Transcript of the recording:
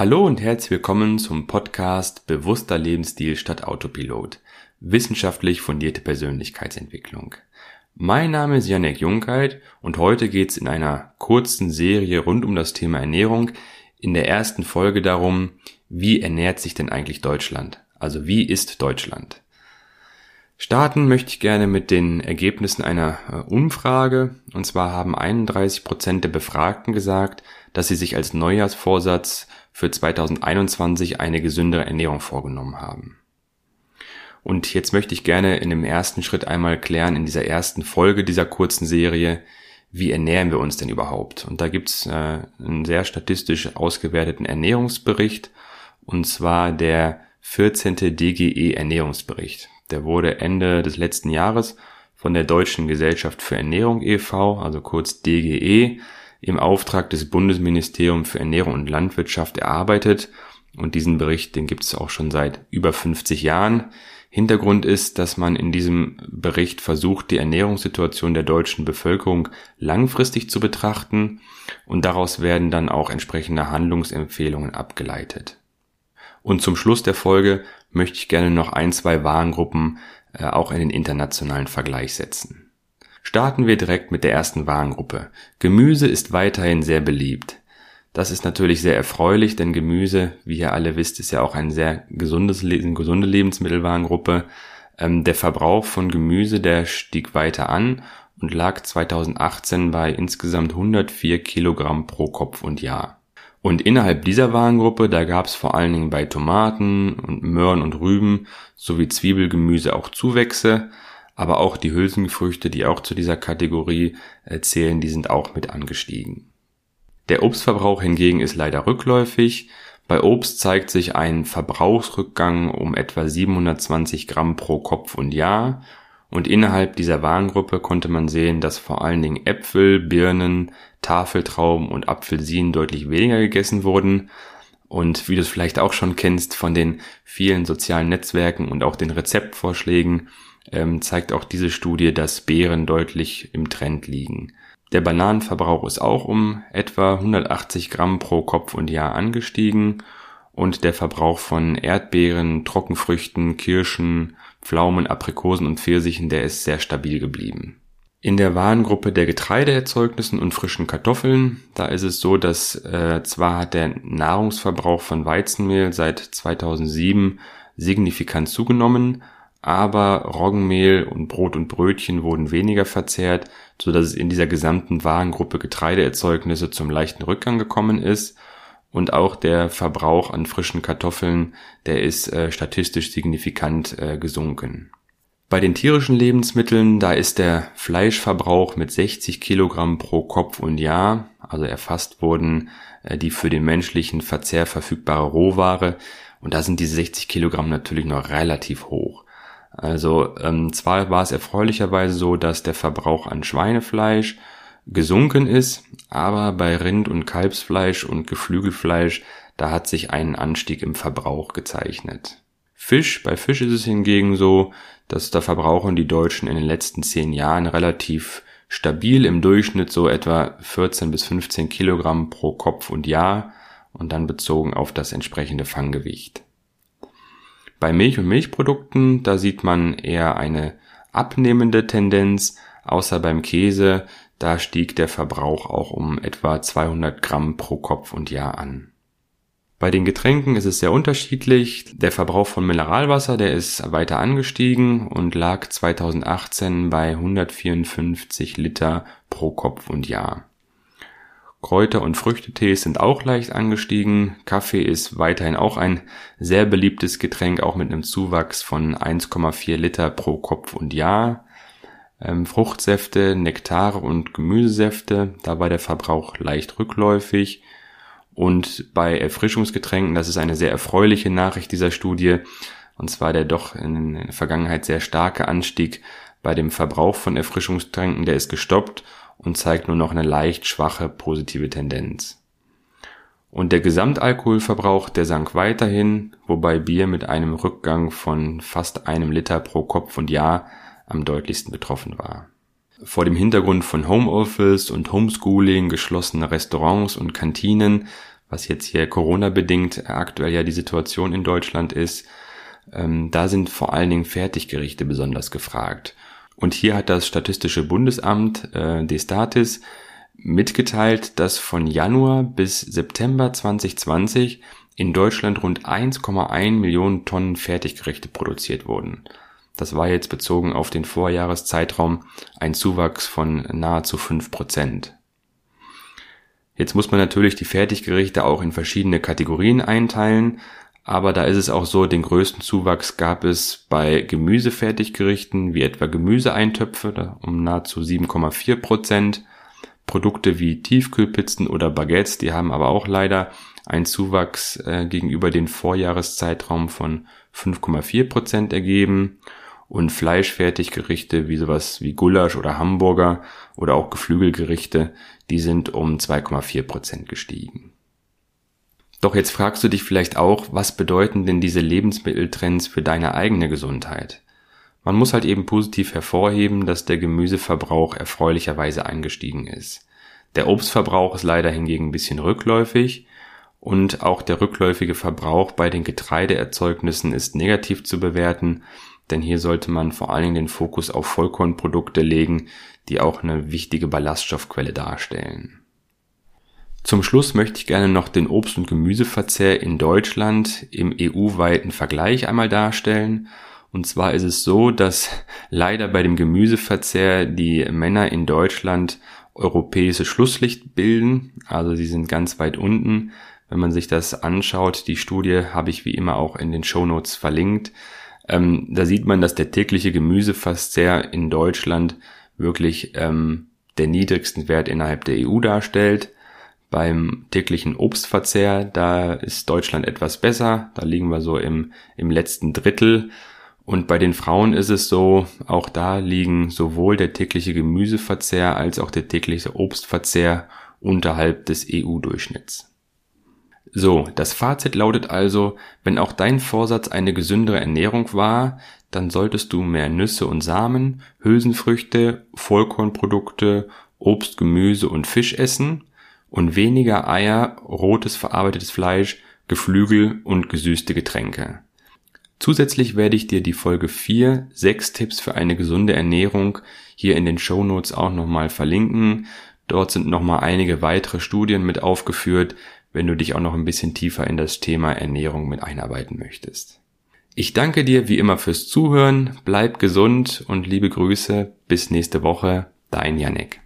Hallo und herzlich willkommen zum Podcast Bewusster Lebensstil statt Autopilot. Wissenschaftlich fundierte Persönlichkeitsentwicklung. Mein Name ist Janek Junkheit und heute geht's in einer kurzen Serie rund um das Thema Ernährung in der ersten Folge darum, wie ernährt sich denn eigentlich Deutschland? Also wie ist Deutschland? Starten möchte ich gerne mit den Ergebnissen einer äh, Umfrage. Und zwar haben 31 Prozent der Befragten gesagt, dass sie sich als Neujahrsvorsatz für 2021 eine gesündere Ernährung vorgenommen haben. Und jetzt möchte ich gerne in dem ersten Schritt einmal klären, in dieser ersten Folge dieser kurzen Serie, wie ernähren wir uns denn überhaupt? Und da gibt's äh, einen sehr statistisch ausgewerteten Ernährungsbericht, und zwar der 14. DGE Ernährungsbericht. Der wurde Ende des letzten Jahres von der Deutschen Gesellschaft für Ernährung e.V., also kurz DGE, im Auftrag des Bundesministeriums für Ernährung und Landwirtschaft erarbeitet. Und diesen Bericht, den gibt es auch schon seit über 50 Jahren. Hintergrund ist, dass man in diesem Bericht versucht, die Ernährungssituation der deutschen Bevölkerung langfristig zu betrachten und daraus werden dann auch entsprechende Handlungsempfehlungen abgeleitet. Und zum Schluss der Folge möchte ich gerne noch ein, zwei Warengruppen äh, auch in den internationalen Vergleich setzen. Starten wir direkt mit der ersten Warengruppe. Gemüse ist weiterhin sehr beliebt. Das ist natürlich sehr erfreulich, denn Gemüse, wie ihr alle wisst, ist ja auch ein sehr gesundes, eine gesunde Lebensmittelwarengruppe. Ähm, der Verbrauch von Gemüse, der stieg weiter an und lag 2018 bei insgesamt 104 Kilogramm pro Kopf und Jahr. Und innerhalb dieser Warengruppe, da gab es vor allen Dingen bei Tomaten und Möhren und Rüben sowie Zwiebelgemüse auch Zuwächse, aber auch die Hülsenfrüchte, die auch zu dieser Kategorie äh, zählen, die sind auch mit angestiegen. Der Obstverbrauch hingegen ist leider rückläufig. Bei Obst zeigt sich ein Verbrauchsrückgang um etwa 720 Gramm pro Kopf und Jahr und innerhalb dieser Warengruppe konnte man sehen, dass vor allen Dingen Äpfel, Birnen, Tafeltrauben und Apfelsinen deutlich weniger gegessen wurden. Und wie du es vielleicht auch schon kennst von den vielen sozialen Netzwerken und auch den Rezeptvorschlägen, ähm, zeigt auch diese Studie, dass Beeren deutlich im Trend liegen. Der Bananenverbrauch ist auch um etwa 180 Gramm pro Kopf und Jahr angestiegen und der Verbrauch von Erdbeeren, Trockenfrüchten, Kirschen, Pflaumen, Aprikosen und Pfirsichen, der ist sehr stabil geblieben. In der Warengruppe der Getreideerzeugnissen und frischen Kartoffeln, da ist es so, dass äh, zwar hat der Nahrungsverbrauch von Weizenmehl seit 2007 signifikant zugenommen, aber Roggenmehl und Brot und Brötchen wurden weniger verzehrt, so dass es in dieser gesamten Warengruppe Getreideerzeugnisse zum leichten Rückgang gekommen ist und auch der Verbrauch an frischen Kartoffeln, der ist äh, statistisch signifikant äh, gesunken. Bei den tierischen Lebensmitteln, da ist der Fleischverbrauch mit 60 Kilogramm pro Kopf und Jahr, also erfasst wurden äh, die für den menschlichen Verzehr verfügbare Rohware, und da sind diese 60 Kilogramm natürlich noch relativ hoch. Also ähm, zwar war es erfreulicherweise so, dass der Verbrauch an Schweinefleisch gesunken ist, aber bei Rind- und Kalbsfleisch und Geflügelfleisch, da hat sich ein Anstieg im Verbrauch gezeichnet. Fisch, bei Fisch ist es hingegen so, dass der Verbrauch in die Deutschen in den letzten zehn Jahren relativ stabil im Durchschnitt so etwa 14 bis 15 Kilogramm pro Kopf und Jahr und dann bezogen auf das entsprechende Fanggewicht. Bei Milch und Milchprodukten, da sieht man eher eine abnehmende Tendenz, außer beim Käse, da stieg der Verbrauch auch um etwa 200 Gramm pro Kopf und Jahr an. Bei den Getränken ist es sehr unterschiedlich. Der Verbrauch von Mineralwasser, der ist weiter angestiegen und lag 2018 bei 154 Liter pro Kopf und Jahr. Kräuter- und Früchtetees sind auch leicht angestiegen. Kaffee ist weiterhin auch ein sehr beliebtes Getränk, auch mit einem Zuwachs von 1,4 Liter pro Kopf und Jahr ähm, Fruchtsäfte, Nektare und Gemüsesäfte. Da war der Verbrauch leicht rückläufig. Und bei Erfrischungsgetränken, das ist eine sehr erfreuliche Nachricht dieser Studie, und zwar der doch in der Vergangenheit sehr starke Anstieg bei dem Verbrauch von Erfrischungsgetränken, der ist gestoppt und zeigt nur noch eine leicht schwache positive Tendenz. Und der Gesamtalkoholverbrauch, der sank weiterhin, wobei Bier mit einem Rückgang von fast einem Liter pro Kopf und Jahr am deutlichsten betroffen war. Vor dem Hintergrund von Homeoffice und Homeschooling, geschlossene Restaurants und Kantinen was jetzt hier Corona-bedingt aktuell ja die Situation in Deutschland ist, ähm, da sind vor allen Dingen Fertiggerichte besonders gefragt. Und hier hat das Statistische Bundesamt äh, Destatis mitgeteilt, dass von Januar bis September 2020 in Deutschland rund 1,1 Millionen Tonnen Fertiggerichte produziert wurden. Das war jetzt bezogen auf den Vorjahreszeitraum ein Zuwachs von nahezu fünf Prozent. Jetzt muss man natürlich die Fertiggerichte auch in verschiedene Kategorien einteilen, aber da ist es auch so, den größten Zuwachs gab es bei Gemüsefertiggerichten wie etwa Gemüseeintöpfe um nahezu 7,4 Prozent. Produkte wie Tiefkühlpizzen oder Baguettes, die haben aber auch leider einen Zuwachs äh, gegenüber den Vorjahreszeitraum von 5,4 Prozent ergeben und Fleischfertiggerichte wie sowas wie Gulasch oder Hamburger oder auch Geflügelgerichte, die sind um 2,4 Prozent gestiegen. Doch jetzt fragst du dich vielleicht auch, was bedeuten denn diese Lebensmitteltrends für deine eigene Gesundheit? Man muss halt eben positiv hervorheben, dass der Gemüseverbrauch erfreulicherweise angestiegen ist. Der Obstverbrauch ist leider hingegen ein bisschen rückläufig und auch der rückläufige Verbrauch bei den Getreideerzeugnissen ist negativ zu bewerten, denn hier sollte man vor allen Dingen den Fokus auf Vollkornprodukte legen, die auch eine wichtige Ballaststoffquelle darstellen. Zum Schluss möchte ich gerne noch den Obst- und Gemüseverzehr in Deutschland im EU-weiten Vergleich einmal darstellen. Und zwar ist es so, dass leider bei dem Gemüseverzehr die Männer in Deutschland europäische Schlusslicht bilden. Also sie sind ganz weit unten. Wenn man sich das anschaut, die Studie habe ich wie immer auch in den Show Notes verlinkt. Ähm, da sieht man, dass der tägliche Gemüseverzehr in Deutschland wirklich ähm, der niedrigsten Wert innerhalb der EU darstellt. Beim täglichen Obstverzehr, da ist Deutschland etwas besser, da liegen wir so im, im letzten Drittel. Und bei den Frauen ist es so, auch da liegen sowohl der tägliche Gemüseverzehr als auch der tägliche Obstverzehr unterhalb des EU-Durchschnitts. So, das Fazit lautet also, wenn auch dein Vorsatz eine gesündere Ernährung war, dann solltest du mehr Nüsse und Samen, Hülsenfrüchte, Vollkornprodukte, Obst, Gemüse und Fisch essen und weniger Eier, rotes verarbeitetes Fleisch, Geflügel und gesüßte Getränke. Zusätzlich werde ich dir die Folge 4, 6 Tipps für eine gesunde Ernährung hier in den Show Notes auch nochmal verlinken. Dort sind nochmal einige weitere Studien mit aufgeführt, wenn du dich auch noch ein bisschen tiefer in das Thema Ernährung mit einarbeiten möchtest. Ich danke dir wie immer fürs Zuhören, bleib gesund und liebe Grüße, bis nächste Woche, dein Janek.